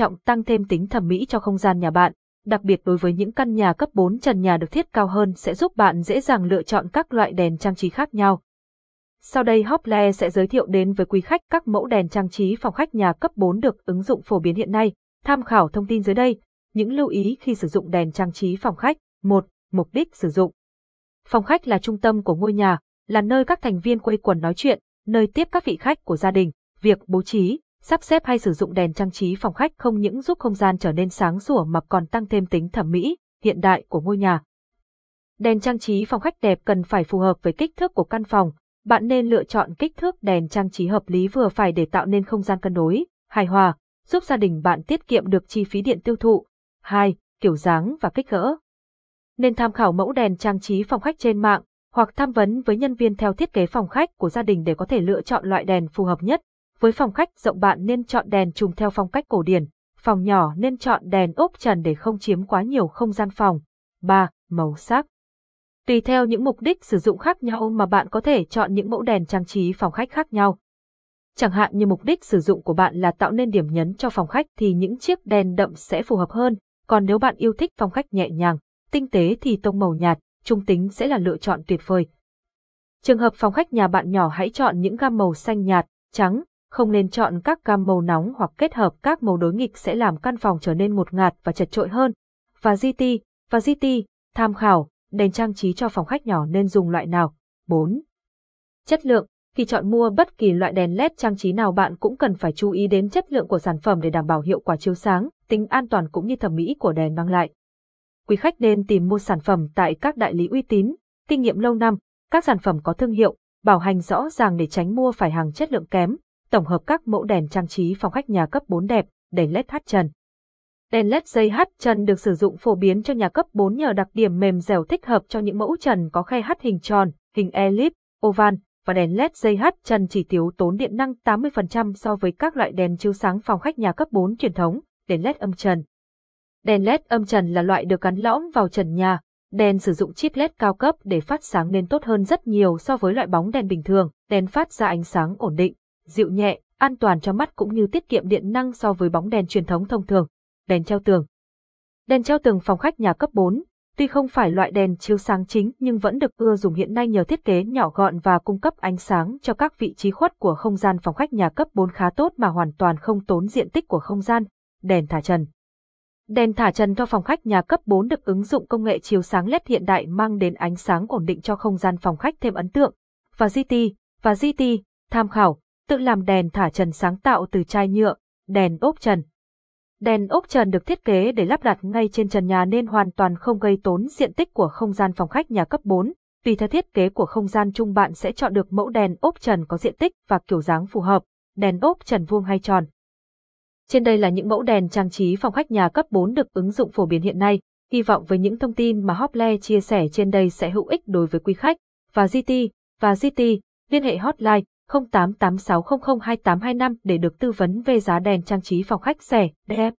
trọng tăng thêm tính thẩm mỹ cho không gian nhà bạn. Đặc biệt đối với những căn nhà cấp 4 trần nhà được thiết cao hơn sẽ giúp bạn dễ dàng lựa chọn các loại đèn trang trí khác nhau. Sau đây Hople sẽ giới thiệu đến với quý khách các mẫu đèn trang trí phòng khách nhà cấp 4 được ứng dụng phổ biến hiện nay. Tham khảo thông tin dưới đây. Những lưu ý khi sử dụng đèn trang trí phòng khách. 1. Mục đích sử dụng. Phòng khách là trung tâm của ngôi nhà, là nơi các thành viên quây quần nói chuyện, nơi tiếp các vị khách của gia đình. Việc bố trí, sắp xếp hay sử dụng đèn trang trí phòng khách không những giúp không gian trở nên sáng sủa mà còn tăng thêm tính thẩm mỹ, hiện đại của ngôi nhà. Đèn trang trí phòng khách đẹp cần phải phù hợp với kích thước của căn phòng, bạn nên lựa chọn kích thước đèn trang trí hợp lý vừa phải để tạo nên không gian cân đối, hài hòa, giúp gia đình bạn tiết kiệm được chi phí điện tiêu thụ. 2. Kiểu dáng và kích cỡ. Nên tham khảo mẫu đèn trang trí phòng khách trên mạng, hoặc tham vấn với nhân viên theo thiết kế phòng khách của gia đình để có thể lựa chọn loại đèn phù hợp nhất. Với phòng khách rộng bạn nên chọn đèn trùng theo phong cách cổ điển, phòng nhỏ nên chọn đèn ốp trần để không chiếm quá nhiều không gian phòng. 3. Màu sắc Tùy theo những mục đích sử dụng khác nhau mà bạn có thể chọn những mẫu đèn trang trí phòng khách khác nhau. Chẳng hạn như mục đích sử dụng của bạn là tạo nên điểm nhấn cho phòng khách thì những chiếc đèn đậm sẽ phù hợp hơn, còn nếu bạn yêu thích phong cách nhẹ nhàng, tinh tế thì tông màu nhạt, trung tính sẽ là lựa chọn tuyệt vời. Trường hợp phòng khách nhà bạn nhỏ hãy chọn những gam màu xanh nhạt, trắng, không nên chọn các gam màu nóng hoặc kết hợp các màu đối nghịch sẽ làm căn phòng trở nên một ngạt và chật trội hơn. Và GT, và GT, tham khảo, đèn trang trí cho phòng khách nhỏ nên dùng loại nào? 4. Chất lượng Khi chọn mua bất kỳ loại đèn LED trang trí nào bạn cũng cần phải chú ý đến chất lượng của sản phẩm để đảm bảo hiệu quả chiếu sáng, tính an toàn cũng như thẩm mỹ của đèn mang lại. Quý khách nên tìm mua sản phẩm tại các đại lý uy tín, kinh nghiệm lâu năm, các sản phẩm có thương hiệu, bảo hành rõ ràng để tránh mua phải hàng chất lượng kém, tổng hợp các mẫu đèn trang trí phòng khách nhà cấp 4 đẹp, đèn LED hát trần. Đèn LED dây hắt trần được sử dụng phổ biến cho nhà cấp 4 nhờ đặc điểm mềm dẻo thích hợp cho những mẫu trần có khe hắt hình tròn, hình elip, oval và đèn LED dây hắt trần chỉ thiếu tốn điện năng 80% so với các loại đèn chiếu sáng phòng khách nhà cấp 4 truyền thống, đèn LED âm trần. Đèn LED âm trần là loại được gắn lõm vào trần nhà, đèn sử dụng chip LED cao cấp để phát sáng nên tốt hơn rất nhiều so với loại bóng đèn bình thường, đèn phát ra ánh sáng ổn định, dịu nhẹ, an toàn cho mắt cũng như tiết kiệm điện năng so với bóng đèn truyền thống thông thường đèn treo tường. Đèn treo tường phòng khách nhà cấp 4, tuy không phải loại đèn chiếu sáng chính nhưng vẫn được ưa dùng hiện nay nhờ thiết kế nhỏ gọn và cung cấp ánh sáng cho các vị trí khuất của không gian phòng khách nhà cấp 4 khá tốt mà hoàn toàn không tốn diện tích của không gian. Đèn thả trần. Đèn thả trần cho phòng khách nhà cấp 4 được ứng dụng công nghệ chiếu sáng LED hiện đại mang đến ánh sáng ổn định cho không gian phòng khách thêm ấn tượng. Và GT, và GT, tham khảo, tự làm đèn thả trần sáng tạo từ chai nhựa, đèn ốp trần. Đèn ốp trần được thiết kế để lắp đặt ngay trên trần nhà nên hoàn toàn không gây tốn diện tích của không gian phòng khách nhà cấp 4. Tùy theo thiết kế của không gian chung bạn sẽ chọn được mẫu đèn ốp trần có diện tích và kiểu dáng phù hợp, đèn ốp trần vuông hay tròn. Trên đây là những mẫu đèn trang trí phòng khách nhà cấp 4 được ứng dụng phổ biến hiện nay. Hy vọng với những thông tin mà Hople chia sẻ trên đây sẽ hữu ích đối với quý khách. Và GT, và GT, liên hệ hotline 0886002825 để được tư vấn về giá đèn trang trí phòng khách rẻ, đẹp.